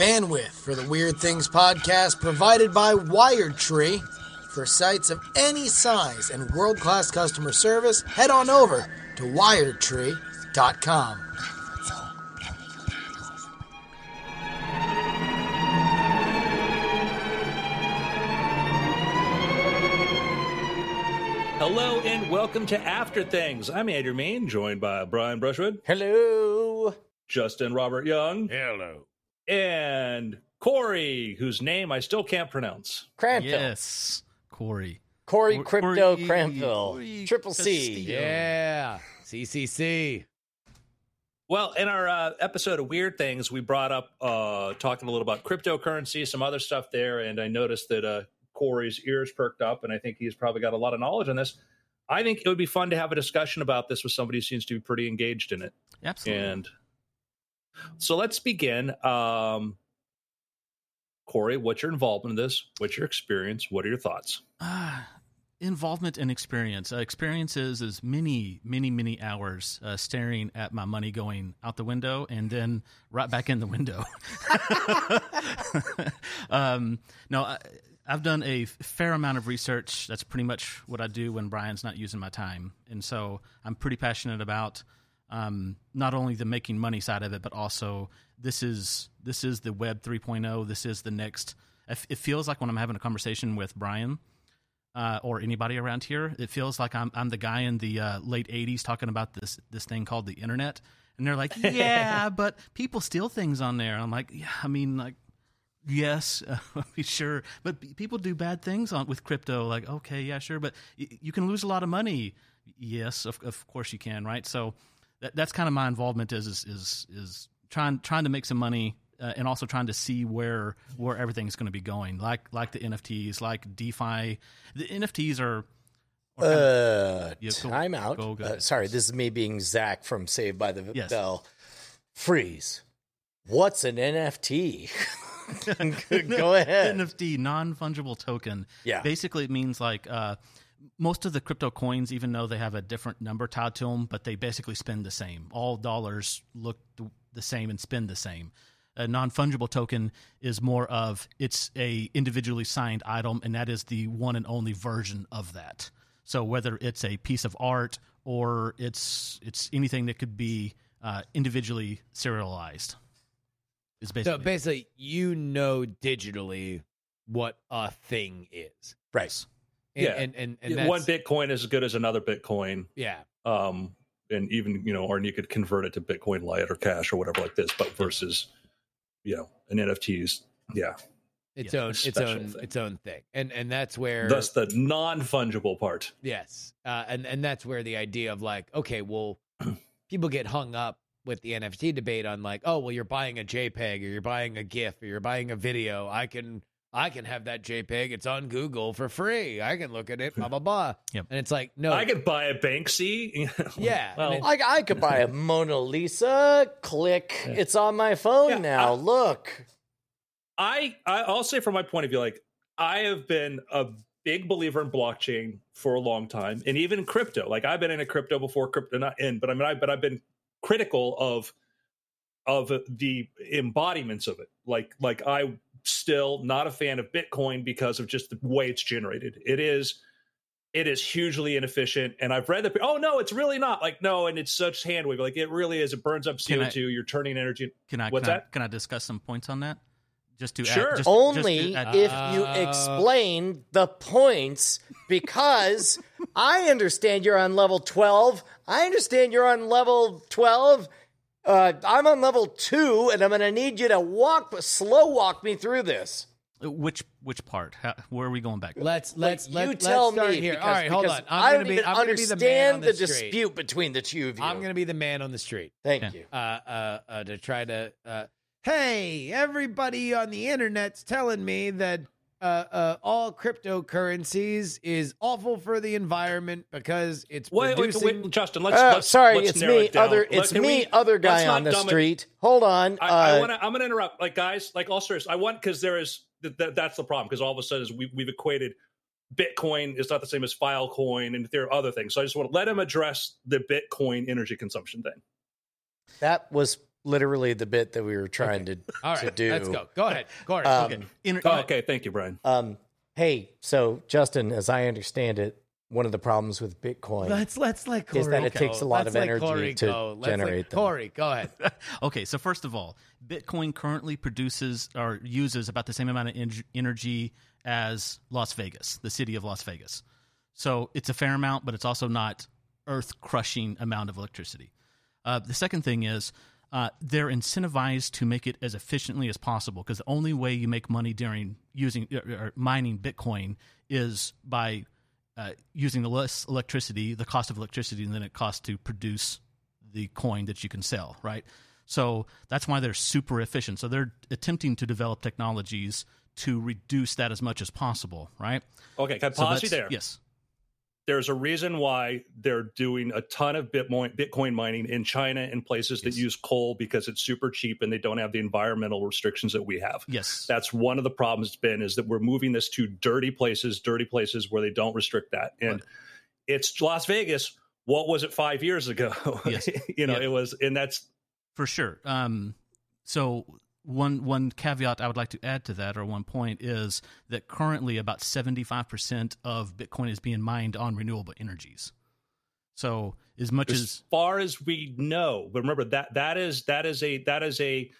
Bandwidth for the Weird Things podcast provided by Wired Tree. For sites of any size and world class customer service, head on over to wiredtree.com. Hello and welcome to After Things. I'm Andrew Mayne, joined by Brian Brushwood, Hello. Justin Robert Young, Hello. And Corey, whose name I still can't pronounce. Cranville. Yes, Corey. Corey Cor- Crypto Corey- Cranville. Corey Triple C. Castillo. Yeah. CCC. Well, in our uh, episode of Weird Things, we brought up uh, talking a little about cryptocurrency, some other stuff there, and I noticed that uh, Corey's ears perked up, and I think he's probably got a lot of knowledge on this. I think it would be fun to have a discussion about this with somebody who seems to be pretty engaged in it. Absolutely. And so let's begin. Um, Corey, what's your involvement in this? What's your experience? What are your thoughts? Ah, involvement and experience. Uh, experiences is many, many, many hours uh, staring at my money going out the window and then right back in the window. um, no, I, I've done a fair amount of research. That's pretty much what I do when Brian's not using my time, and so I'm pretty passionate about um, not only the making money side of it, but also this is this is the Web 3.0. This is the next. It feels like when I'm having a conversation with Brian uh, or anybody around here, it feels like I'm I'm the guy in the uh, late '80s talking about this this thing called the internet, and they're like, "Yeah, but people steal things on there." And I'm like, "Yeah, I mean, like, yes, uh, sure, but people do bad things on with crypto. Like, okay, yeah, sure, but y- you can lose a lot of money. Yes, of of course you can, right? So that, that's kind of my involvement is is is, is trying trying to make some money uh, and also trying to see where where everything's going to be going like like the NFTs like DeFi the NFTs are, Uh, Yeah, time out. go, go Uh, sorry, this is me being Zach from Saved by the Yes. Bell. Freeze. What's an NFT? Go ahead. NFT non fungible token Yeah. basically it means like uh, most of the crypto coins even though they have a different number tied to them but they basically spend the same all dollars look the same and spend the same a non-fungible token is more of it's a individually signed item and that is the one and only version of that so whether it's a piece of art or it's it's anything that could be uh, individually serialized is basically So basically, you know digitally what a thing is. Right. And, Yeah. And, and, and Yeah, One Bitcoin is as good as another Bitcoin. Yeah. Um, and even, you know, or you could convert it to Bitcoin Lite or cash or whatever like this, but versus, you know, an NFTs. Yeah. Its Yeah, own, its own, thing. its own thing. And, and that's where, That's the non fungible part. yes. Uh, and, and that's where the idea of like, okay, well, people get hung up with the NFT debate on like, oh, well, you're buying a JPEG or you're buying a GIF or you're buying a video. I can, I can have that JPEG. It's on Google for free. I can look at it, blah, blah, blah. Yep. And it's like, no, I could buy a Banksy. Yeah, well, and I, I could buy a Mona Lisa. Click. It's on my phone Yeah, now. I- Look. I, I I'll say from my point of view, like I have been a big believer in blockchain for a long time, and even crypto. Like I've been in a crypto before crypto not in, but I mean, I but I've been critical of of the embodiments of it. Like like I still not a fan of Bitcoin because of just the way it's generated. It is it is hugely inefficient and i've read the oh no it's really not like no and it's such hand wavy like it really is it burns up co2 you're turning energy Can I What's can, I, that? can I discuss some points on that? Just to Sure. add, just, Only just to add- if you Uh, explain the points because I understand you're on level 12. I understand you're on level 12. Uh, I'm on level 2 and I'm going to need you to walk slow walk me through this. which which part? How, where are we going back? Let's let's you let, tell let's start me here. because, All right, hold on. I'm I gonna don't be even I'm gonna be the man understand on the, the, dispute between the two of you. I'm going to be the man on the street. Thank Yeah. you. Uh, uh, uh, to try to. Uh, hey, everybody on the internet's telling me that uh, uh, all cryptocurrencies is awful for the environment because it's wait, wait, producing. wait justin let's, Uh, let's sorry, let's it's me, it down. other. It's can me, we- other let's guy on the dumb it- street. Hold on. I, I Uh, want to. I'm going to interrupt. Like, guys, like, all serious. I want because there is th- th- that's the problem because all of a sudden we, we've equated Bitcoin is not the same as Filecoin, and there are other things. So I just want to let him address the Bitcoin energy consumption thing. that was literally the bit that we were trying to, All to do. let's go. Go ahead, Corey. Um, Okay. Ener- Oh, okay, thank you, Brian. Um, hey, so Justin, as I understand it, one of the problems with Bitcoin Let's let's let Corey is that it go. takes a lot Let's of energy Corey to go. Let's let- generate them. Corey, go ahead. Okay, so first of all, Bitcoin currently produces or uses about the same amount of en- energy as Las Vegas, the city of Las Vegas. So it's a fair amount, but it's also not earth crushing amount of electricity. Uh, the second thing is uh, they're incentivized to make it as efficiently as possible because the only way you make money during using or, or mining Bitcoin is by uh, using the less electricity, the cost of electricity, than it costs to produce the coin that you can sell, right? So that's why they're super efficient. So they're attempting to develop technologies to reduce that as much as possible, right? Okay, can I So pause you there? Yes. There's a reason why they're doing a ton of Bitcoin, Bitcoin mining in China and places that use coal because it's super cheap and they don't have the environmental restrictions that we have. Yes. That's one of the problems it's been is that we're moving this to dirty places, dirty places where they don't restrict that. And it's Las Vegas. What was it five years ago? Yes. you know, Yeah. it was, and that's For sure. Um, so one one caveat I would like to add to that, or one point, is that currently about seventy five percent of Bitcoin is being mined on renewable energies. So as much as as far as we know but remember that that is that is a that is a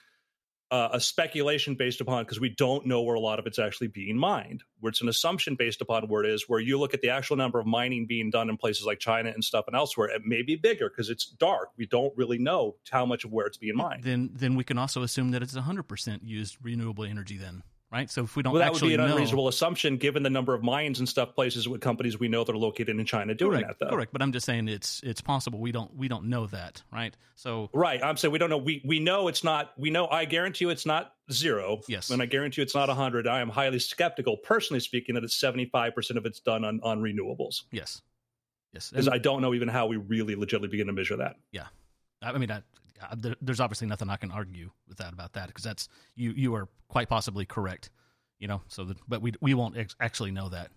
uh, a speculation based upon because we don't know where a lot of it's actually being mined. Where it's an assumption based upon where it is where you look at the actual number of mining being done in places like china and stuff and elsewhere it may be bigger because it's dark. We don't really know how much of where it's being mined. Then then we can also assume that it's hundred percent used renewable energy. Then right. So if we don't well, that would be an know, unreasonable assumption given the number of mines and stuff places with companies we know that are located in china doing correct, that though correct. But I'm just saying it's it's possible. We don't we don't know that, right? So Right. I'm saying we don't know. We we know it's not. We know. I guarantee you, it's not zero. Yes. And I guarantee you, it's not hundred. I am highly skeptical, personally speaking, that it's seventy five percent of it's done on on renewables yes, yes. because I don't know even how we really legitimately begin to measure that. Yeah. I mean, I, there, there's obviously nothing I can argue with that about that because that's you. You are quite possibly correct. You know, so that, but we we won't ex- actually know that.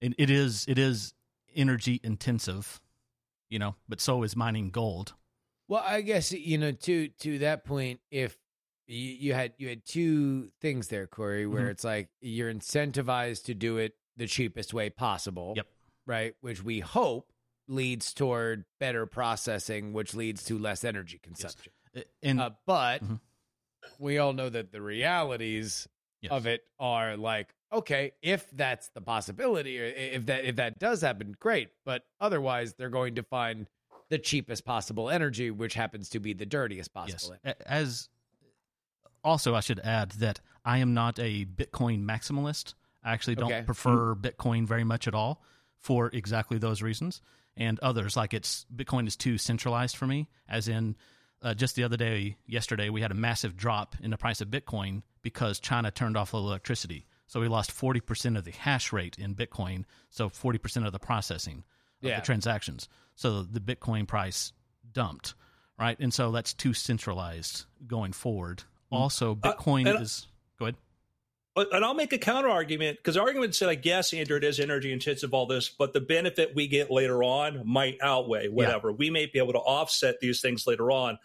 It, it is it is energy intensive, you know, but so is mining gold. Well, I guess you know to to that point, if you, you had you had two things there, Corey, where Mhm. it's like you're incentivized to do it the cheapest way possible. Yep. Right, which we hope leads toward better processing, which leads to less energy consumption. Uh, And Uh, but Mhm. we all know that the realities yes. of it are like okay if that's the possibility or if that if that does happen great but otherwise they're going to find the cheapest possible energy which happens to be the dirtiest yes. possible As also, I should add that I am not a Bitcoin maximalist. I actually don't Okay. prefer Bitcoin very much at all for exactly those reasons. And others, like it's Bitcoin is too centralized for me, as in uh, just the other day, yesterday, we had a massive drop in the price of Bitcoin because China turned off the electricity. So we lost 40% of the hash rate in Bitcoin, so 40% of the processing of Yeah. the transactions. So the Bitcoin price dumped, right? And so that's too centralized going forward. Also, Uh, Bitcoin and- is. Go ahead. And I'll make a counter argument because the argument said, I guess, Andrew, it is energy intensive, all this, but the benefit we get later on might outweigh whatever. We may be able to offset these things later on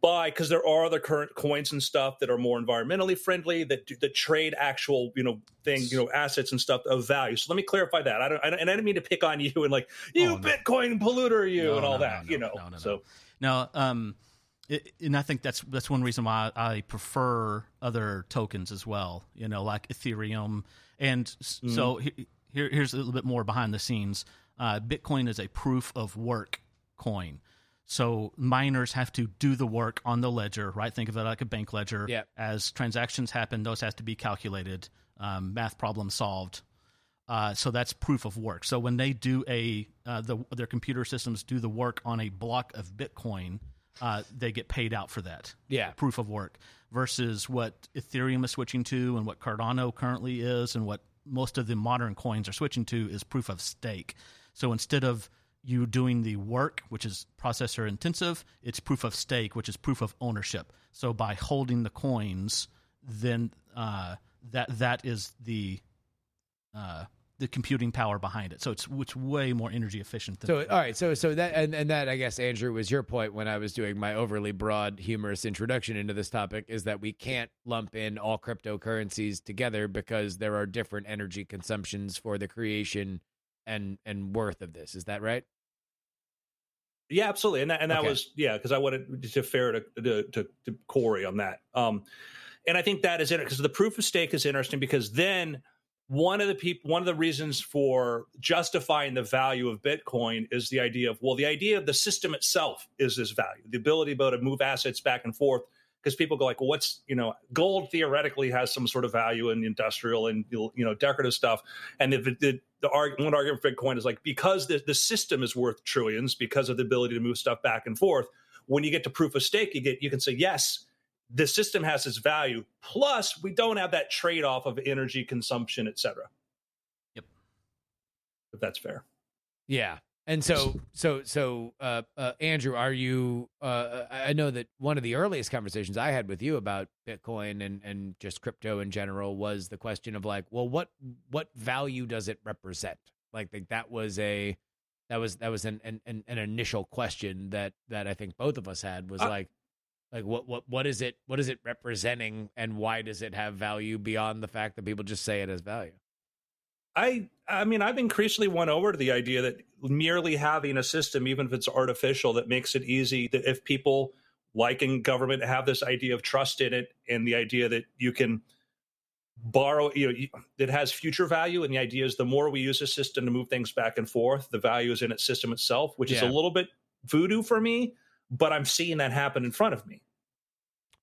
by because there are other current coins and stuff that are more environmentally friendly that do, that trade actual you know thing you know assets and stuff of value. So let me clarify that. I don't, I don't and I didn't mean to pick on you and like you Oh, no. Bitcoin polluter you No, and all no, that you no, know. no, no, so No, um, it, and I think that's that's one reason why I prefer other tokens as well. You know, like Ethereum, and Mm-hmm. so he, here here's a little bit more behind the scenes. Uh, Bitcoin is a proof of work coin. So miners have to do the work on the ledger, right? Think of it like a bank ledger. Yep. As transactions happen, those have to be calculated, um, math problem solved. Uh, so that's proof of work. So when they do a uh, the their computer systems do the work on a block of Bitcoin, uh, they get paid out for that yeah proof of work. Versus what Ethereum is switching to, and what Cardano currently is, and what most of the modern coins are switching to is proof of stake. So instead of you doing the work, which is processor intensive, it's proof of stake, which is proof of ownership. So by holding the coins, then uh, that that is the uh, the computing power behind it. So it's it's way more energy efficient than So all right, so so that and, and that I guess Andrew was your point when I was doing my overly broad humorous introduction into this topic is that we can't lump in all cryptocurrencies together because there are different energy consumptions for the creation and and worth of this. Is that right? Yeah, absolutely, and that and that Okay. was yeah because I wanted to fair to, to to to Corey on that. Um, and I think that is it because the proof of stake is interesting because then one of the people one of the reasons for justifying the value of Bitcoin is the idea of well the idea of the system itself is this value the ability able to move assets back and forth because people go like well what's you know gold theoretically has some sort of value in industrial and you know decorative stuff and the, the, the arg- one argument for Bitcoin is like because the, the system is worth trillions because of the ability to move stuff back and forth. When you get to proof of stake, you get you can say yes, the system has its value. Plus, we don't have that trade off of energy consumption, et cetera. Yep. If that's fair. Yeah. And so, so, so, uh, uh, Andrew, are you? Uh, I I know that one of the earliest conversations I had with you about Bitcoin and and just crypto in general was the question of like, well, what what value does it represent? Like, like that was a that was that was an an, an initial question that that I think both of us had was Uh, like, like what what what is it what is it representing and why does it have value beyond the fact that people just say it has value? I I mean I've increasingly won over to the idea that merely having a system, even if it's artificial, that makes it easy that if people like in government have this idea of trust in it and the idea that you can borrow you know that has future value and the idea is the more we use a system to move things back and forth the value is in its system itself which is a little bit voodoo for me but i'm seeing that happen in front of me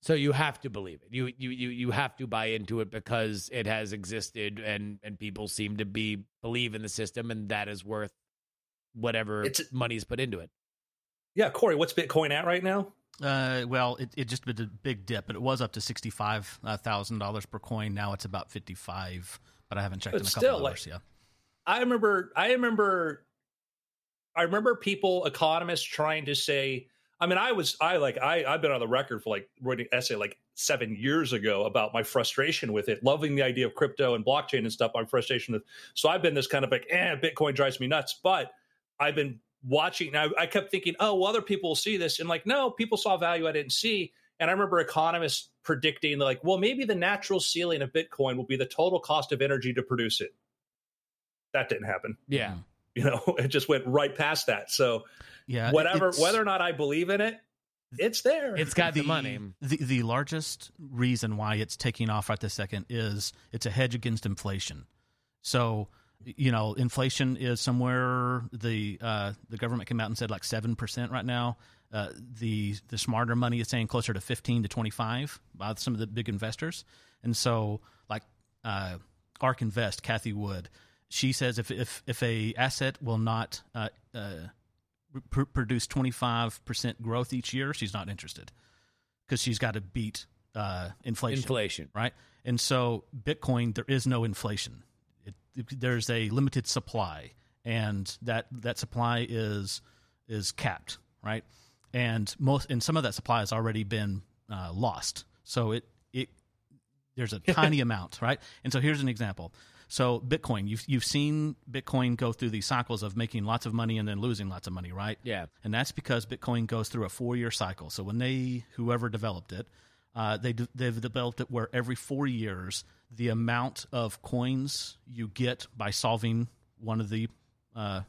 So you have to believe it. You you you you have to buy into it because it has existed and and people seem to be believe in the system and that is worth whatever It's- money's put into it. yeah corey what's bitcoin at right now Uh, well, it, it just did a big dip, but it was up to sixty five thousand dollars per coin. Now it's about fifty five, but I haven't checked But in a still, couple like- hours. Yeah, I remember I remember I remember people economists trying to say I mean I was I like I I've been on the record for like writing an essay like 7 years ago about my frustration with it loving the idea of crypto and blockchain and stuff my frustration with so I've been this kind of like eh bitcoin drives me nuts but I've been watching I, I kept thinking oh well other people will see this and like no people saw value I didn't see and I remember economists predicting like well maybe the natural ceiling of bitcoin will be the total cost of energy to produce it that didn't happen Yeah. You know it just went right past that so yeah. whatever whether or not i believe in it it's there It's got the, money. The, the largest reason why it's taking off right this second is it's a hedge against inflation. So, you know, inflation is somewhere the uh, the government came out and said like seven percent right now. Uh, the the smarter money is saying closer to fifteen to twenty five by some of the big investors. And so, like uh, Ark Invest, Cathie Wood, she says if if if a asset will not uh, uh, pr- produce twenty five percent growth each year, she's not interested because she's got to beat uh, inflation, Inflation. right? And so Bitcoin, there is no inflation. It, there's a limited supply, and that that supply is is capped, right? And most and some of that supply has already been uh, lost. So it it there's a tiny amount, right? And so here's an example. So Bitcoin, you've you've seen Bitcoin go through these cycles of making lots of money and then losing lots of money, right? Yeah. and that's because Bitcoin goes through a four year cycle. So when they whoever developed it, uh, they they've developed it where every four years the amount of coins you get by solving one of the uh,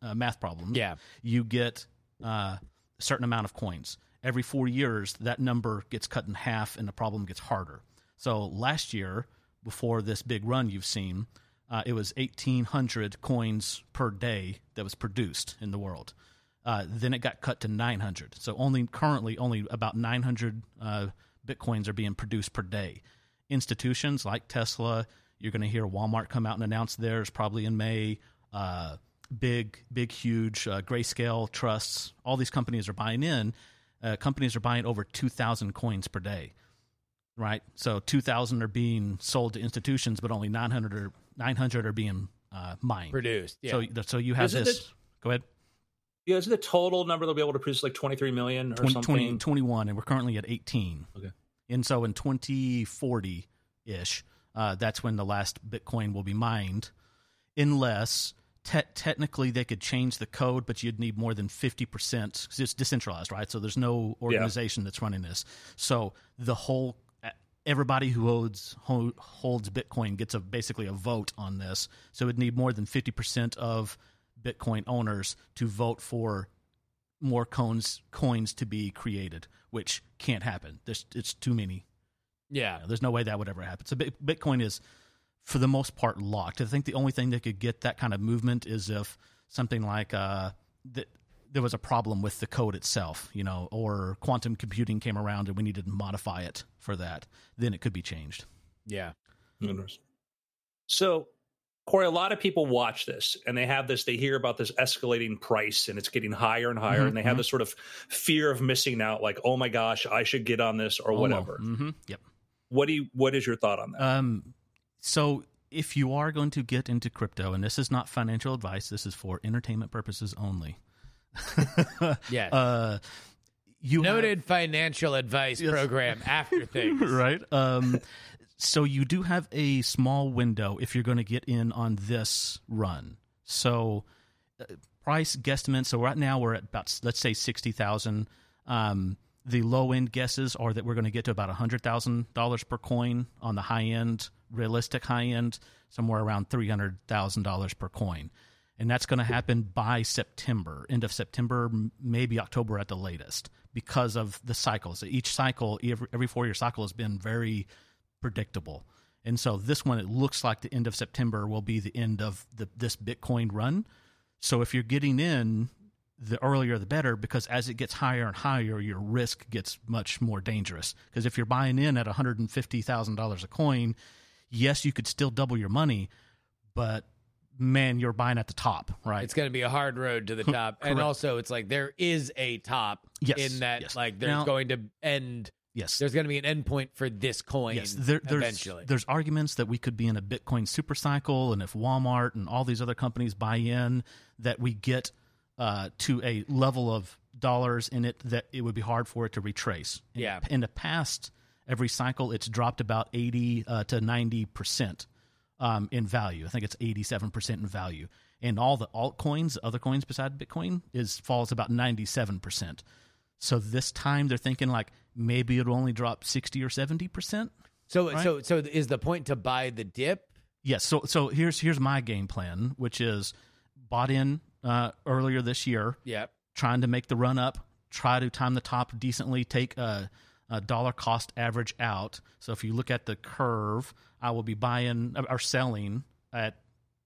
uh, math problems, Yeah. you get uh, a certain amount of coins. Every four years, that number gets cut in half and the problem gets harder. So last year, before this big run you've seen, uh, it was 1,800 coins per day that was produced in the world. Uh, then it got cut to 900. So only currently only about 900 uh, bitcoins are being produced per day. Institutions like Tesla, you're going to hear Walmart come out and announce theirs probably in May. Uh, big, big, huge uh, grayscale trusts. All these companies are buying in. Uh, companies are buying over 2,000 coins per day, right? So 2,000 are being sold to institutions, but only 900 are 900 are being uh, mined. Produced. Yeah. So, so you have Isn't this. go ahead. yeah is the total number they'll be able to produce like 23 million or 20, something 20 21, and we're currently at 18. Okay. And so in 2040 ish, uh, that's when the last Bitcoin will be mined. unless te- technically they could change the code, but you'd need more than 50% because it's decentralized, right? So there's no organization that's running this. So the whole everybody who holds ho- holds Bitcoin gets a basically a vote on this. So it'd need more than 50% of Bitcoin owners to vote for more coins coins to be created, which can't happen. There's it's too many. Yeah. You know, there's no way that would ever happen. So Bitcoin is for the most part locked. I think the only thing that could get that kind of movement is if something like uh, that there was a problem with the code itself, you know, or quantum computing came around and we needed to modify it for that. Then it could be changed. Yeah. So, Corey, a lot of people watch this and they have this, they hear about this escalating price and it's getting higher and higher. Mhm, and they have mhm. this sort of fear of missing out, like, oh my gosh, I should get on this or whatever. mm-hmm Yep. What do you, what is your thought on that? Um, so if you are going to get into crypto, and this is not financial advice, this is for entertainment purposes only. Yes. Uh, you have- Noted financial advice Yes. program after things. right? Um, so you do have a small window if you're going to get in on this run. So uh, price guesstimate. So right now we're at about let's say sixty thousand. Um, the low end guesses are that we're going to get to about hundred thousand dollars per coin. On the high end, realistic high end, somewhere around three hundred thousand dollars per coin. And that's going to happen by September, end of September, maybe October at the latest, because of the cycles. Each cycle, every, four year cycle, has been very predictable. And so this one, it looks like the end of September will be the end of the, this Bitcoin run. So if you're getting in, the earlier the better, because as it gets higher and higher, your risk gets much more dangerous. Because if you're buying in at $150,000 a coin, yes, you could still double your money, but man, you're buying at the top, right? It's going to be a hard road to the top. and also, it's like there is a top Yes, in that, yes. like, there's Now- going to end, yes. there's going to be an end point for this coin Yes, there, there's, eventually. there's arguments that we could be in a Bitcoin super cycle, and if Walmart and all these other companies buy in, that we get uh, to a level of dollars in it that it would be hard for it to retrace. In, Yeah. In the past, every cycle it's dropped about eighty uh, to ninety percent um, in value. I think it's eighty-seven percent in value, and all the altcoins, other coins beside Bitcoin, is falls about ninety-seven percent. So this time they're thinking like maybe it'll only drop sixty or seventy percent. so, right? so, so is the point to buy the dip? Yes. So so here's here's my game plan, which is bought in uh, earlier this year, Yep. trying to make the run up, try to time the top decently, take a, a dollar cost average out. So if you look at the curve, I will be buying uh, or selling at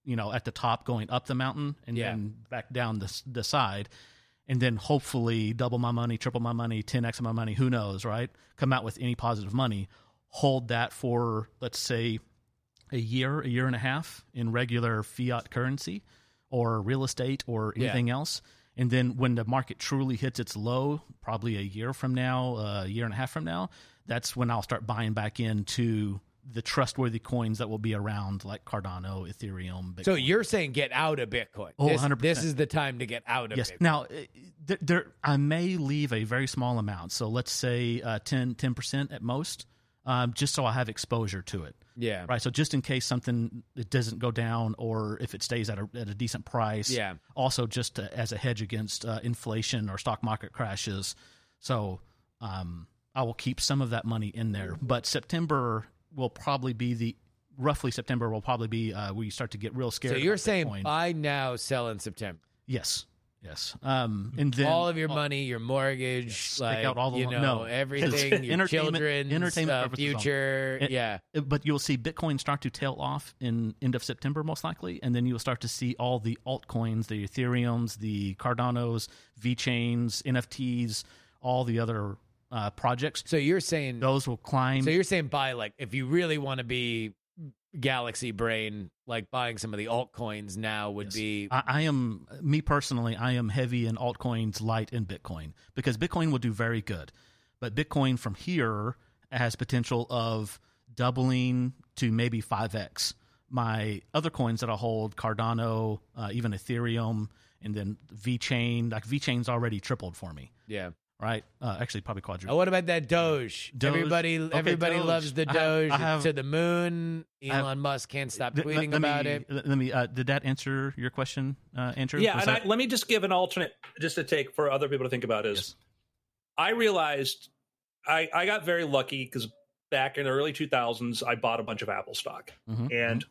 you know at the top, going up the mountain, and Yeah. then back down the the side. And then hopefully double my money, triple my money, 10x my money, who knows, right? Come out with any positive money. Hold that for, let's say, a year, a year and a half in regular fiat currency or real estate or Yeah. anything else. And then when the market truly hits its low, probably a year from now, uh, a year and a half from now, that's when I'll start buying back into the trustworthy coins that will be around, like Cardano, Ethereum. Bitcoin. So you're saying get out of Bitcoin. Oh, this, 100%. this is the time to get out of yes. Bitcoin. Now, uh, there, there, I may leave a very small amount. So let's say uh, 10 percent at most, um, just so I have exposure to it. Yeah. Right. So just in case something it doesn't go down or if it stays at a, at a decent price. Yeah. Also, just to, as a hedge against uh, inflation or stock market crashes. So um, I will keep some of that money in there. But September will probably be the roughly September will probably be uh, where you start to get real scared. So you're saying Bitcoin. buy now, sell in September. yes, yes. Um, and then all of your money, your mortgage, Yes, like out all the you know no. everything, your children's entertainment uh, purposes future. And- yeah, but you'll see Bitcoin start to tail off in end of September, most likely, and then you'll start to see all the altcoins, the Ethereums, the Cardanos, VeChains, NFTs, all the other uh, projects. so you're saying Those will climb. so you're saying buy like if you really want to be galaxy brain, like buying some of the altcoins now would Yes. be I, I am me personally. I am heavy in altcoins, light in Bitcoin because Bitcoin will do very good, but Bitcoin from here has potential of doubling to maybe five x. My other coins that I hold, Cardano, uh, even Ethereum, and then VeChain. Like VeChain's already tripled for me. yeah. Right? Uh, actually, probably Oh, quadruple. what about that Doge? Doge. Everybody, Okay, everybody Doge. loves the I have- Doge I have- to the moon. I have- Elon Musk can't stop Th- tweeting let, about me, it. Let me. Uh, did that answer your question, uh, Andrew? Yeah, Was and that- I, let me just give an alternate, just to take for other people to think about is Yes. I realized I, I got very lucky because back in the early 2000s, I bought a bunch of Apple stock. Mhm, And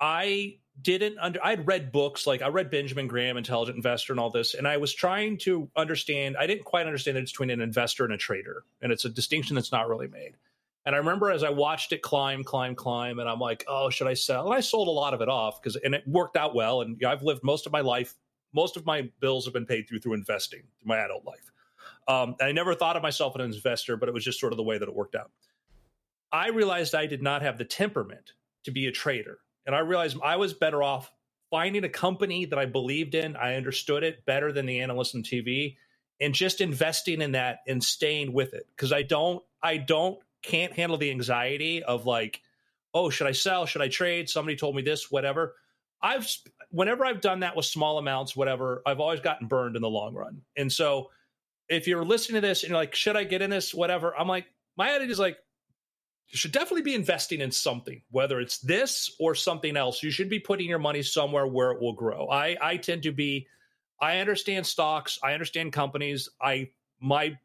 I didn't under, I'd read books like I read Benjamin Graham, Intelligent Investor, and all this. And I was trying to understand, I didn't quite understand the difference between an investor and a trader. And it's a distinction that's not really made. And I remember as I watched it climb, climb, climb, and I'm like, oh, should I sell? And I sold a lot of it off because, and it worked out well. And I've lived most of my life, most of my bills have been paid through through investing through my adult life. Um, I never thought of myself as an investor, but it was just sort of the way that it worked out. I realized I did not have the temperament to be a trader. And I realized I was better off finding a company that I believed in, I understood it better than the analysts on TV, and just investing in that and staying with it. Because I don't, I don't, can't handle the anxiety of like, oh, should I sell? Should I trade? Somebody told me this, whatever. I've, whenever I've done that with small amounts, whatever, I've always gotten burned in the long run. And so if you're listening to this and you're like, should I get in this? Whatever. I'm like, my attitude is like, you should definitely be investing in something, whether it's this or something else. You should be putting your money somewhere where it will grow. I, I tend to be, I understand stocks, I understand companies. I, my,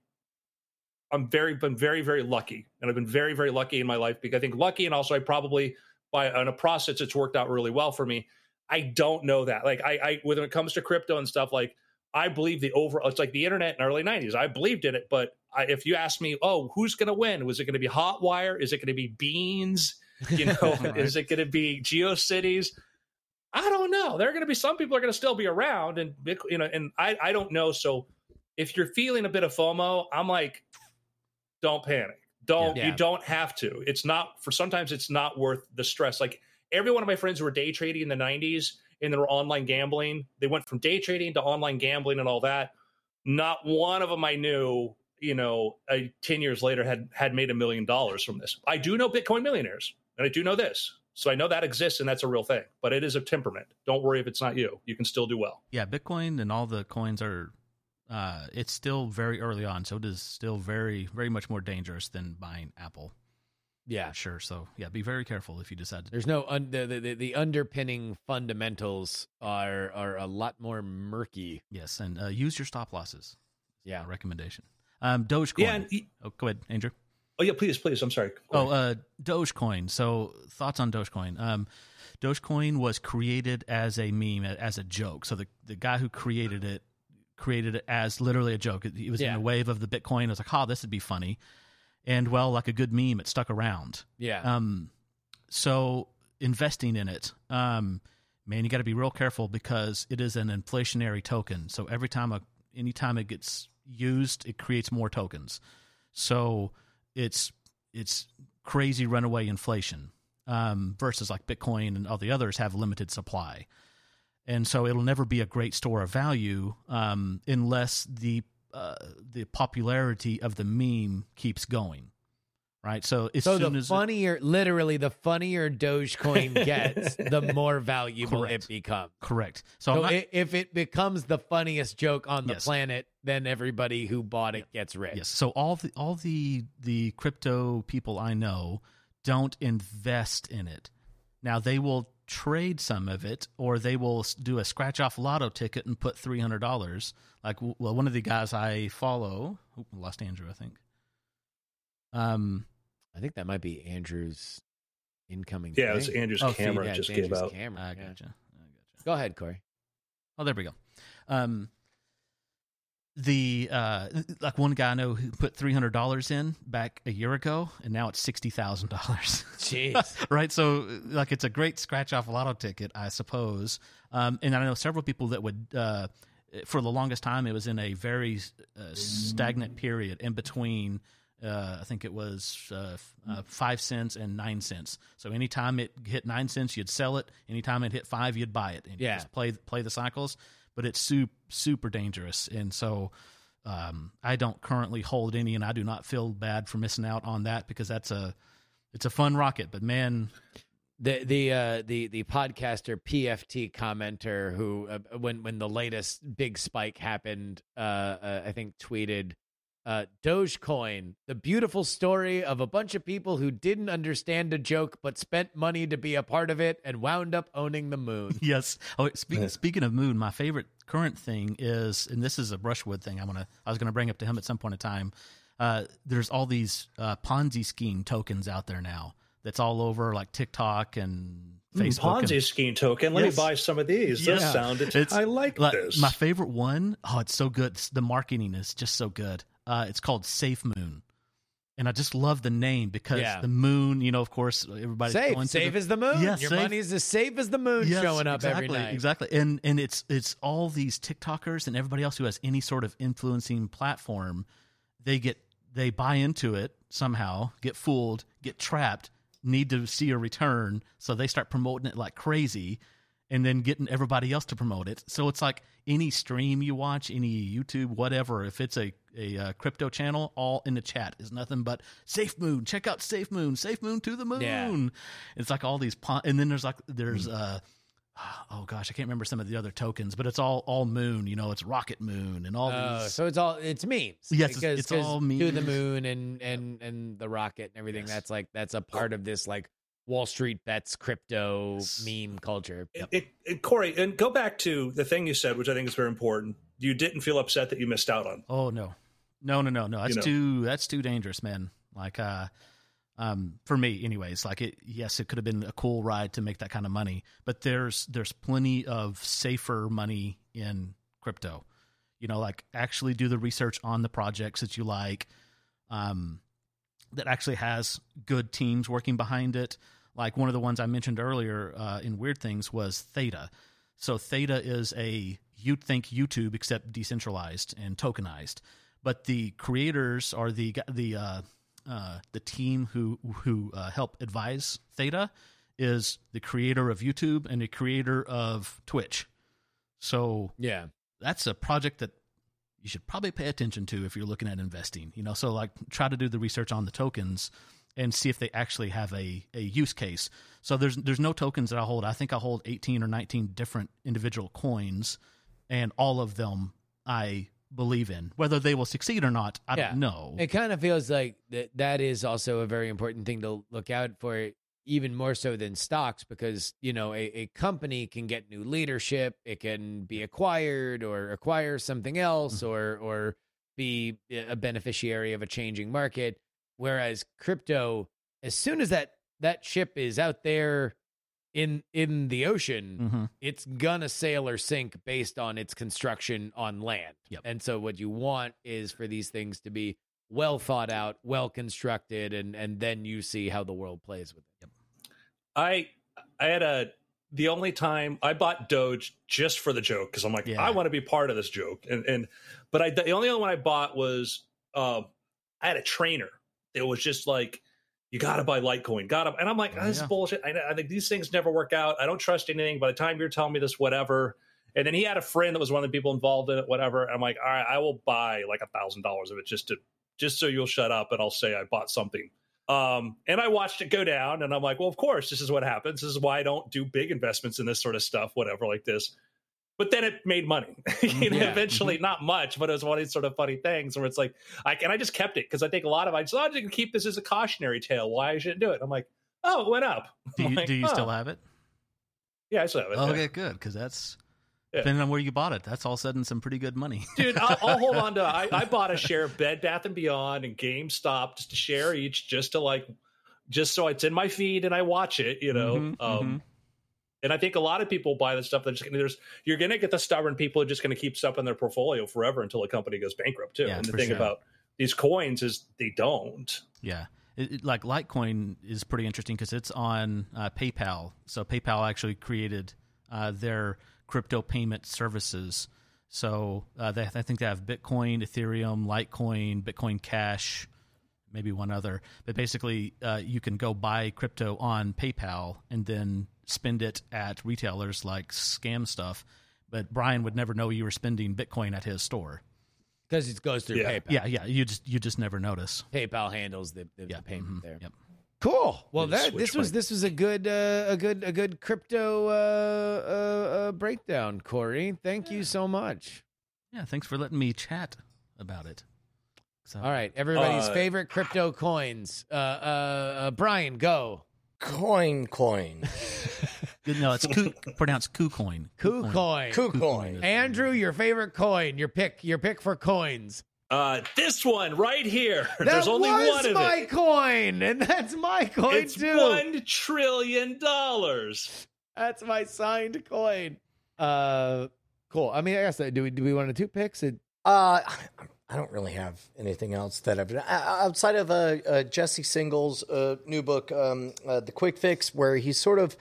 I'm very, been very, very lucky. And I've been very, very lucky in my life because I think lucky. And also I probably, by on a process, it's worked out really well for me. I don't know that. Like I, I, when it comes to crypto and stuff, like I believe the over. It's like the internet in early '90s. I believed in it, but I, if you ask me, oh, who's going to win? Was it going to be Hotwire? Is it going to be Beenz? You know, Right. is it going to be GeoCities? I don't know. There are going to be some people are going to still be around, and you know, and I, I don't know. So if you're feeling a bit of FOMO, I'm like, don't panic. Don't Yeah. you don't have to. It's not for sometimes it's not worth the stress. Like every one of my friends who were day trading in the 90s and they were online gambling, they went from day trading to online gambling and all that. Not one of them I knew, you know, uh, 10 years later had had made a million dollars from this. I do know Bitcoin millionaires, and I do know this. So I know that exists and that's a real thing, but it is a temperament. Don't worry if it's not you. You can still do well. yeah, Bitcoin and all the coins are. Uh, it's still very early on, so it is still very, very much more dangerous than buying Apple. Yeah. sure. So yeah, be very careful if you decide to. There's no un- the, the the underpinning fundamentals are are a lot more murky. Yes, and uh, use your stop losses. Yeah. Recommendation. Um, Dogecoin. Yeah. And, oh, go ahead, Andrew. oh, yeah, please, please. I'm sorry. Oh, uh, Dogecoin. So thoughts on Dogecoin? Um, Dogecoin was created as a meme, as a joke. So the the guy who created it created it as literally a joke. It, it was in a wave of the Bitcoin. It was like, oh, this would be funny. And well, like a good meme, it stuck around. Yeah. Um, so investing in it, um, man, you got to be real careful because it is an inflationary token. So every time a anytime it gets used, it creates more tokens. So it's it's crazy runaway inflation um, versus like Bitcoin and all the others have limited supply, and so it'll never be a great store of value um, unless the uh, the popularity of the meme keeps going. Right. So as so soon the as it- funnier, literally, the funnier Dogecoin gets, the more valuable Correct. it becomes. correct. So, So not- i if it becomes the funniest joke on the Yes. planet, then everybody who bought it gets rich. Yes. So all the all the the crypto people I know don't invest in it. Now they will trade some of it, or they will do a scratch off lotto ticket and put three hundred dollars. Like well, one of the guys I follow, lost Andrew, I think. Um. I think that might be Andrew's incoming. Yeah, it's thing. Andrew's Oh, camera Yeah, it's just gave Andrew's out. camera. I yeah. gotcha. I gotcha. Go ahead, Corey. Oh, there we go. Um, the uh, like one guy I know who put three hundred dollars in back a year ago, and now it's sixty thousand dollars. Jeez. right? So, like, it's a great scratch off lotto ticket, I suppose. Um, and I know several people that would, uh, for the longest time, it was in a very uh, stagnant period in between. Uh, I think it was uh, uh, five cents and nine cents. So anytime it hit nine cents, you'd sell it. Anytime it hit five, you'd buy it. And Yeah. just play play the cycles. But it's super super dangerous, and so um, I don't currently hold any, and I do not feel bad for missing out on that because that's a it's a fun rocket. But man, the the uh, the the podcaster PFT commenter who uh, when when the latest big spike happened, uh, uh, I think tweeted uh, Dogecoin, the beautiful story of a bunch of people who didn't understand a joke but spent money to be a part of it and wound up owning the moon. Yes. Oh, speak, speaking of Moon, my favorite current thing is, and this is a Brushwood thing. I'm gonna, I was gonna bring up to him at some point in time. Uh, there's all these uh, Ponzi scheme tokens out there now. That's all over like TikTok and Facebook. Ponzi and, scheme token. Let Yes. me buy some of these. This sounded. It's- I like, like, this. My favorite one, oh, it's so good. The marketing is just so good. Uh, it's called Safe Moon. And I just love the name because Yeah. the moon, you know, of course, everybody's safe, going safe the, as the moon. Yeah, Your safe. money's as safe as the moon Yes, showing up exactly, every night. Exactly. And and it's it's all these TikTokers and everybody else who has any sort of influencing platform, they get they buy into it somehow, get fooled, get trapped, need to see a return, so they start promoting it like crazy and then getting everybody else to promote it. So it's like any stream you watch, any YouTube, whatever, if it's a a uh, crypto channel, all in the chat is nothing but Safe Moon. Check out Safe Moon. Safe Moon to the moon. Yeah. It's like all these pon- and then there's like there's uh oh gosh, I can't remember some of the other tokens, but it's all all moon. You know, it's Rocket Moon and all Oh, these. so it's all it's memes. Yes, it's- because, it's 'cause all to the moon and and and the rocket and everything. Yes. That's like that's a part of this like Wall Street bets crypto meme culture. It, it, it- Corey, and go back to the thing you said, which I think is very important. You didn't feel upset that you missed out on. Oh no, no, no, no, no. That's know. too that's too dangerous, man. Like, uh, um, for me, anyways. Like, it yes, it could have been a cool ride to make that kind of money, but there's there's plenty of safer money in crypto. You know, like actually do the research on the projects that you like. Um, that actually has good teams working behind it. Like one of the ones I mentioned earlier uh, in Weird Things was Theta. So Theta is a you'd think YouTube except decentralized and tokenized. But the creators are the the uh, uh, the team who who uh, help advise Theta is the creator of YouTube and the creator of Twitch. So Yeah. that's a project that you should probably pay attention to if you're looking at investing. You know, so like try to do the research on the tokens and see if they actually have a, a use case. So there's there's no tokens that I hold. I think I hold 18 or 19 different individual coins, and all of them I believe in. Whether they will succeed or not, I Yeah. don't know. It kind of feels like that that is also a very important thing to look out for, even more so than stocks, because you know a, a company can get new leadership, it can be acquired or acquire something else, Mm-hmm. or or be a beneficiary of a changing market. Whereas crypto, as soon as that that ship is out there in in the ocean, Mhm. it's gonna sail or sink based on its construction on land. Yep. And so what you want is for these things to be well thought out, well constructed, and and then you see how the world plays with it. I I had a the only time I bought Doge just for the joke because I'm like Yeah. I want to be part of this joke and and but I the only other one I bought was um I had a trainer that was just like you got to buy Litecoin, got to and I'm like Oh, this yeah. is bullshit. I, I think these things never work out. I don't trust anything. By the time you're telling me this, whatever. And then he had a friend that was one of the people involved in it, whatever. I'm like, all right, I will buy like a thousand dollars of it just to just so you'll shut up and I'll say I bought something. Um, and I watched it go down, and I'm like, well, of course, this is what happens. This is why I don't do big investments in this sort of stuff, whatever, like this. But then it made money. you know, Yeah. eventually, not much, but it was one of these sort of funny things where it's like, I and I just kept it because I think a lot of I just, oh, I'm just gonna keep this as a cautionary tale. Why I shouldn't do it. I'm like, oh, it went up. Do you, like, do you oh. still have it? Yeah, I still have it. yeah. Okay, good, because that's Yeah. depending on where you bought it. That's all sudden some pretty good money. dude I'll, I'll hold on to I, I bought a share of bed bath and beyond and gamestop just to share each just to like just so it's in my feed and i watch it you know Mhm, um mhm. and i think a lot of people buy the stuff that's just gonna there's you're gonna get the stubborn people who are just gonna keep stuff in their portfolio forever until a company goes bankrupt too Yeah, and the thing sure. about these coins is they don't Yeah. It, it- like Litecoin is pretty interesting because it's on uh, PayPal. So PayPal actually created uh, their crypto payment services. So uh, they, I think they have Bitcoin, Ethereum, Litecoin, Bitcoin Cash, maybe one other. But basically, uh, you can go buy crypto on PayPal and then spend it at retailers like Scam Stuff. But Brian would never know you were spending Bitcoin at his store. Because it goes through Yeah. PayPal. Yeah, yeah. You just you just never notice. PayPal handles the, the, Yeah, the payment mhm, there. Yep. Cool. Well, They that, this switch was this was a good uh, a good a good crypto uh, uh, uh, breakdown, Corey. Thank you so much. Yeah, thanks for letting me chat about it. So All right, everybody's Uh, favorite crypto coins. Uh, uh, uh, Brian, go. Coin, coin, Good- no, it's coup, pronounced KuCoin. KuCoin. KuCoin. Andrew, your favorite coin. Your pick. Your pick for coins. Uh, this one right here. That There's only was one of my it. coin, and that's my coin It's too. one trillion dollars. That's my signed coin. Uh, cool. I mean, I guess uh, do we do we want to two picks? It, Uh, I don't really have anything else that I've been uh, outside of uh, uh, Jesse Singal's uh, new book, um, uh, The Quick Fix, where he's sort of.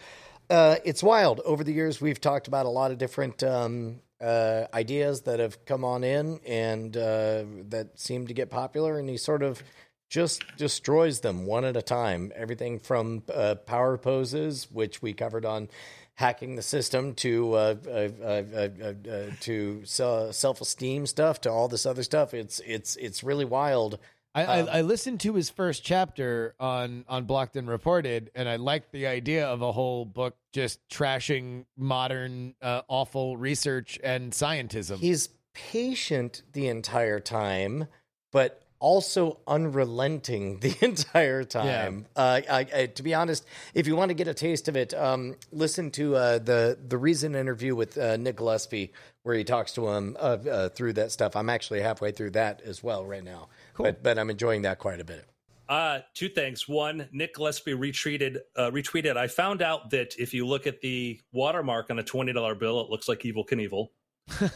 Uh, it's wild. Over the years, we've talked about a lot of different um, uh, ideas that have come on in and uh, that seem to get popular, and he sort of just destroys them one at a time. Everything from uh, power poses, which we covered on hacking the system, to uh, uh, to self esteem stuff, to all this other stuff. It's it's it's really wild. I, Um, I I listened to his first chapter on on Blocked and Reported, and I liked the idea of a whole book just trashing modern uh, awful research and scientism. He's patient the entire time, but also unrelenting the entire time. Uh, I, I, to be honest, if you want to get a taste of it, um, listen to uh, the the Reason interview with uh, Nick Gillespie, where he talks to him uh, uh, through that stuff. I'm actually halfway through that as well right now, but but I'm enjoying that quite a bit. Uh, two things. One, Nick Gillespie retweeted. Uh, retweeted. I found out that if you look at the watermark on a twenty dollar bill, it looks like Evel Knievel.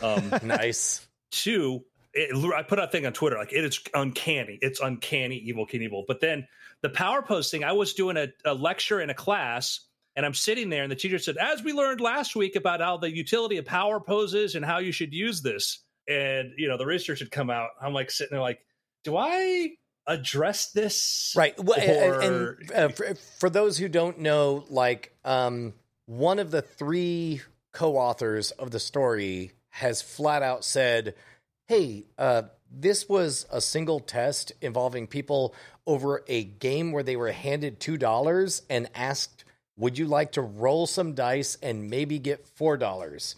Um, Nice. two, it, I put a thing on Twitter like it is uncanny. It's uncanny, Evel Knievel. But then the power posting, I was doing a, a lecture in a class. And I'm sitting there, and the teacher said, "As we learned last week about how the utility of power poses and how you should use this." And you know, the research had come out. I'm like sitting there, like, "Do I address this Right. Well, and- and uh, for, for those who don't know, like um, one of the three co-authors of the story has flat out said, "Hey, uh, this was a single test involving people over a game where they were handed two dollars and asked." Would you like to roll some dice and maybe get four dollars?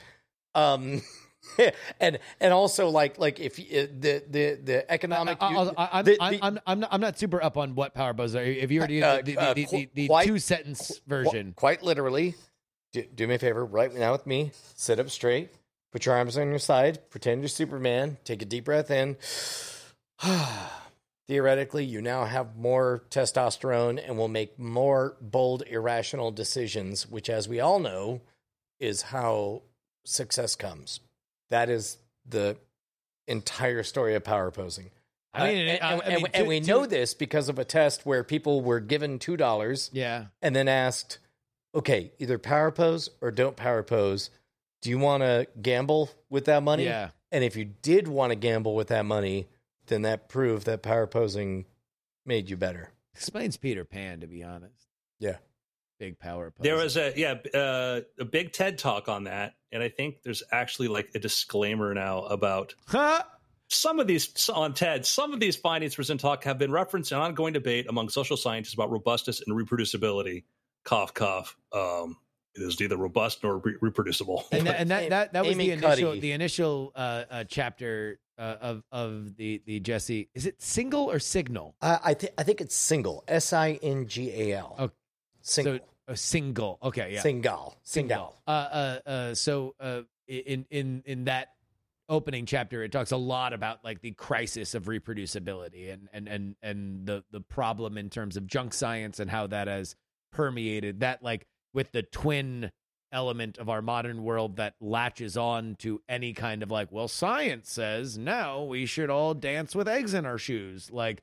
Um, and and also like like if you, the the the economic I, I, the- I'm, the- I'm, I'm, not, I'm not super up on what power buzz are. If you already Uh, the, uh, the, the, the, the quite- two sentence version. Qu- quite literally, do, do me a favor, right now with me, sit up straight, put your arms on your side, pretend you're Superman, take a deep breath in. Theoretically, you now have more testosterone and will make more bold, irrational decisions, which, as we all know, is how success comes. That is the entire story of power posing. I mean, Uh, and, I and- mean, and to- we to- know this because of a test where people were given two dollars yeah. and then asked, okay, either power pose or don't power pose. Do you want to gamble with that money? Yeah. And if you did want to gamble with that money, then that proved that power posing made you better. Explains Peter Pan, to be honest. Yeah. Big power. There was a yeah uh, a big TED talk on that, and I think there's actually like a disclaimer now about Huh? some of these on TED. Some of these findings present talk have been referenced in ongoing debate among social scientists about robustness and reproducibility. Cough, cough. Um, it is neither robust nor re- reproducible. and that, and that that, that was Amy the initial Cuddy. the initial uh, uh, chapter uh, of of the the Jesse. Is it single or signal? Uh, I think I think it's single. S I N G A L. Single. So a single. Okay, yeah. Single. Single. Uh, uh, uh, so uh, in in in that opening chapter, it talks a lot about like the crisis of reproducibility and and and and the the problem in terms of junk science and how that has permeated that like with the twin element of our modern world that latches on to any kind of like well science says now we should all dance with eggs in our shoes like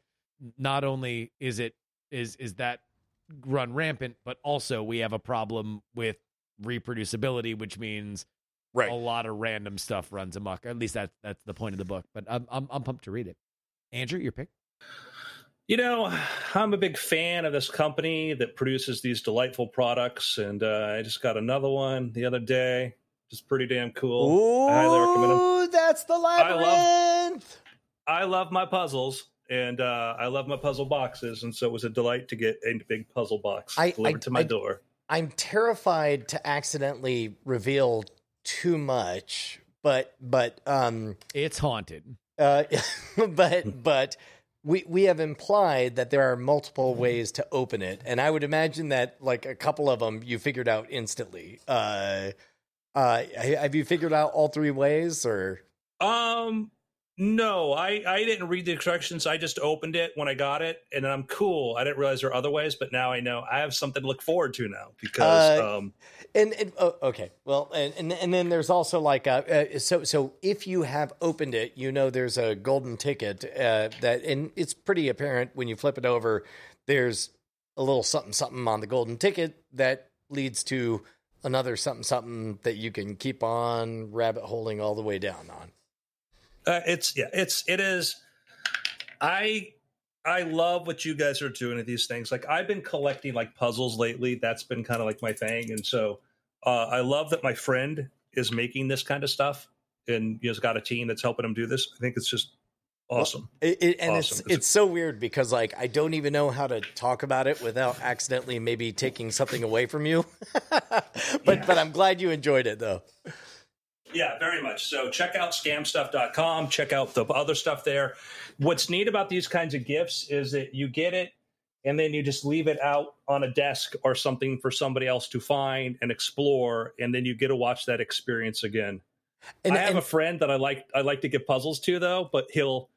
not only is it is is that run rampant but also we have a problem with reproducibility which means Right. a lot of random stuff runs amok at least that's that's the point of the book but i'm i'm, I'm pumped to read it andrew your pick You know, I'm a big fan of this company that produces these delightful products, and uh, I just got another one the other day. Just pretty damn cool. Ooh, I highly recommend them. that's the labyrinth. I love my puzzles, and uh, I love my puzzle boxes, and so it was a delight to get a big puzzle box I- delivered I- to my I- door. I'm terrified to accidentally reveal too much, but but um it's haunted uh but but we we have implied that there are multiple ways to open it, and I would imagine that like a couple of them you figured out instantly. Uh, uh, have you figured out all three ways, or Um, no, I I didn't read the instructions. I just opened it when I got it, and I'm cool. I didn't realize there are other ways, but now I know I have something to look forward to now because Uh, um, And, and oh, okay, well, and, and and then there's also like a, uh, so so if you have opened it, you know there's a golden ticket uh, that, and it's pretty apparent when you flip it over. There's a little something something on the golden ticket that leads to another something something that you can keep on rabbit holing all the way down on. Uh, it's yeah, it's it is. I I love what you guys are doing at these things. Like I've been collecting like puzzles lately. That's been kind of like my thing, and so uh, I love that my friend is making this kind of stuff and he has got a team that's helping him do this. I think it's just awesome. It, it, and Awesome. it's It's it's so weird because like I don't even know how to talk about it without accidentally maybe taking something away from you. but but I'm glad you enjoyed it though. Yeah, very much. So check out scamstuff.com, check out the other stuff there. What's neat about these kinds of gifts is that you get it and then you just leave it out on a desk or something for somebody else to find and explore and then you get to watch that experience again. And, I have and- a friend that I like I like to give puzzles to though, but he'll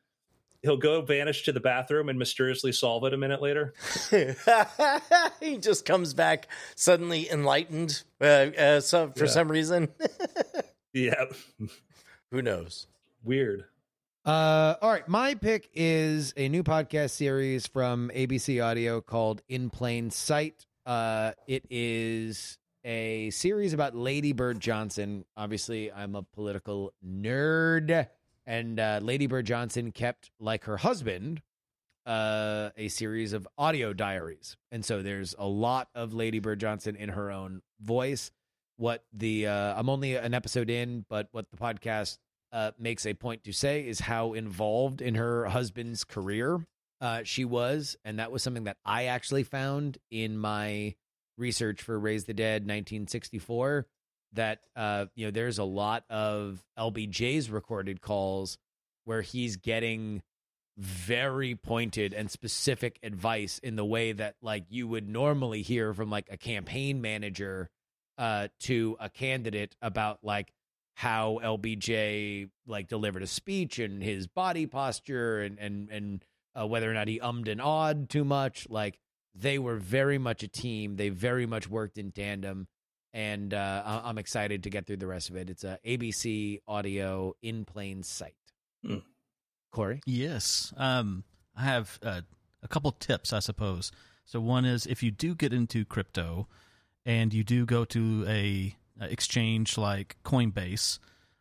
he'll go vanish to the bathroom and mysteriously solve it a minute later. he just comes back suddenly enlightened uh, uh, so, for Yeah. some reason. Yeah. Who knows? Weird. Uh, all right, my pick is a new podcast series from ABC Audio called In Plain Sight. Uh, it is a series about Lady Bird Johnson. Obviously, I'm a political nerd, and uh, Lady Bird Johnson kept, like her husband, uh, a series of audio diaries, and so there's a lot of Lady Bird Johnson in her own voice. What the uh, I'm only an episode in, but what the podcast uh, makes a point to say is how involved in her husband's career uh, she was. And that was something that I actually found in my research for Raise the Dead 1964. That, uh, you know, there's a lot of LBJ's recorded calls where he's getting very pointed and specific advice in the way that, like, you would normally hear from, like, a campaign manager uh, to a candidate about, like, how LBJ like delivered a speech and his body posture and and and uh, whether or not he ummed and awed too much. Like they were very much a team. They very much worked in tandem, and uh, I- I'm excited to get through the rest of it. It's a ABC audio in plain sight. Hmm. Corey, Yes. Um, I have uh, a couple tips, I suppose. So one is if you do get into crypto and you do go to a, exchange like Coinbase,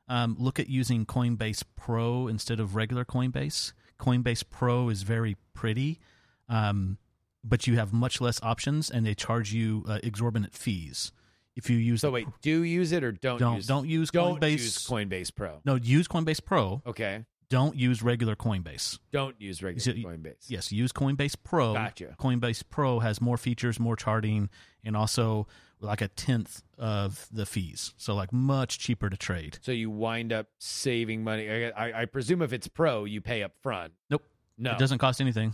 um, look at using Coinbase Pro instead of regular Coinbase. Coinbase Pro is very pretty, um, but you have much less options, and they charge you uh, exorbitant fees if you use. so the- wait, do use it or don't don't use don't use don't Coinbase. use Coinbase Pro. no, use Coinbase Pro. Okay, Don't use regular Coinbase. don't use regular So- Coinbase. Yes, use Coinbase Pro. Gotcha. Coinbase Pro has more features, more charting, and also like a tenth of the fees. So like much cheaper to trade. So you wind up saving money. I, I, I presume if it's pro, you pay up front. Nope. No, It doesn't cost anything.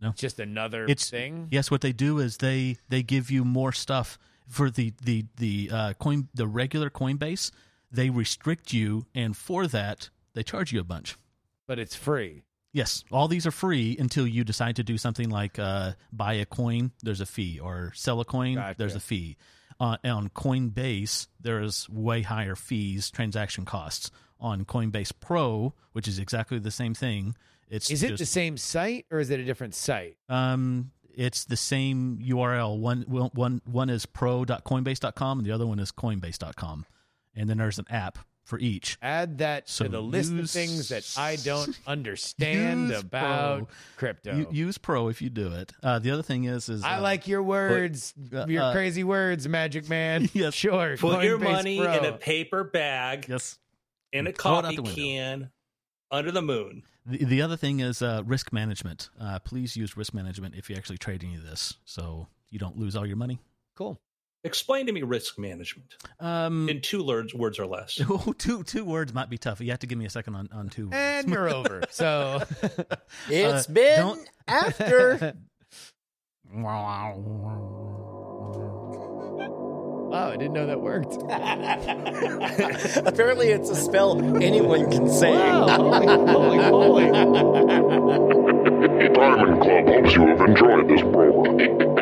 No, it's just another It's thing. Yes, what they do is they they give you more stuff for the the the uh, coin the regular Coinbase. They restrict you, and for that they charge you a bunch. But it's free. Yes, all these are free until you decide to do something like uh, buy a coin. There's a fee, or sell a coin. Gotcha. There's a fee. Uh, on Coinbase, there's way higher fees, transaction costs. On Coinbase Pro, which is exactly the same thing, it's Is it just, the same site or is it a different site? um, it's the same URL. One one one is pro.coinbase.com, and the other one is coinbase.com. And then there's an app for each. Add that So to the list of things that I don't understand about Pro. crypto. U- use Pro if you do it. Uh, the other thing is, is I uh, like your words, uh, your uh, crazy words, Magic Man. Yes. sure. Put your money Pro. in a paper bag yes. in a Throw coffee the can under the moon. The, the other thing is uh, risk management. Uh, please use risk management if you actually trade any of this, so you don't lose all your money. Cool. Explain to me risk management Um, in two words, words or less. oh, two two words might be tough. You have to give me a second on, on two. words. And you're over. So It's Uh, been don't- after. Wow, I didn't know that worked. Apparently, it's a spell anyone can say. holy, holy, holy. Diamond Club hopes you have enjoyed this program.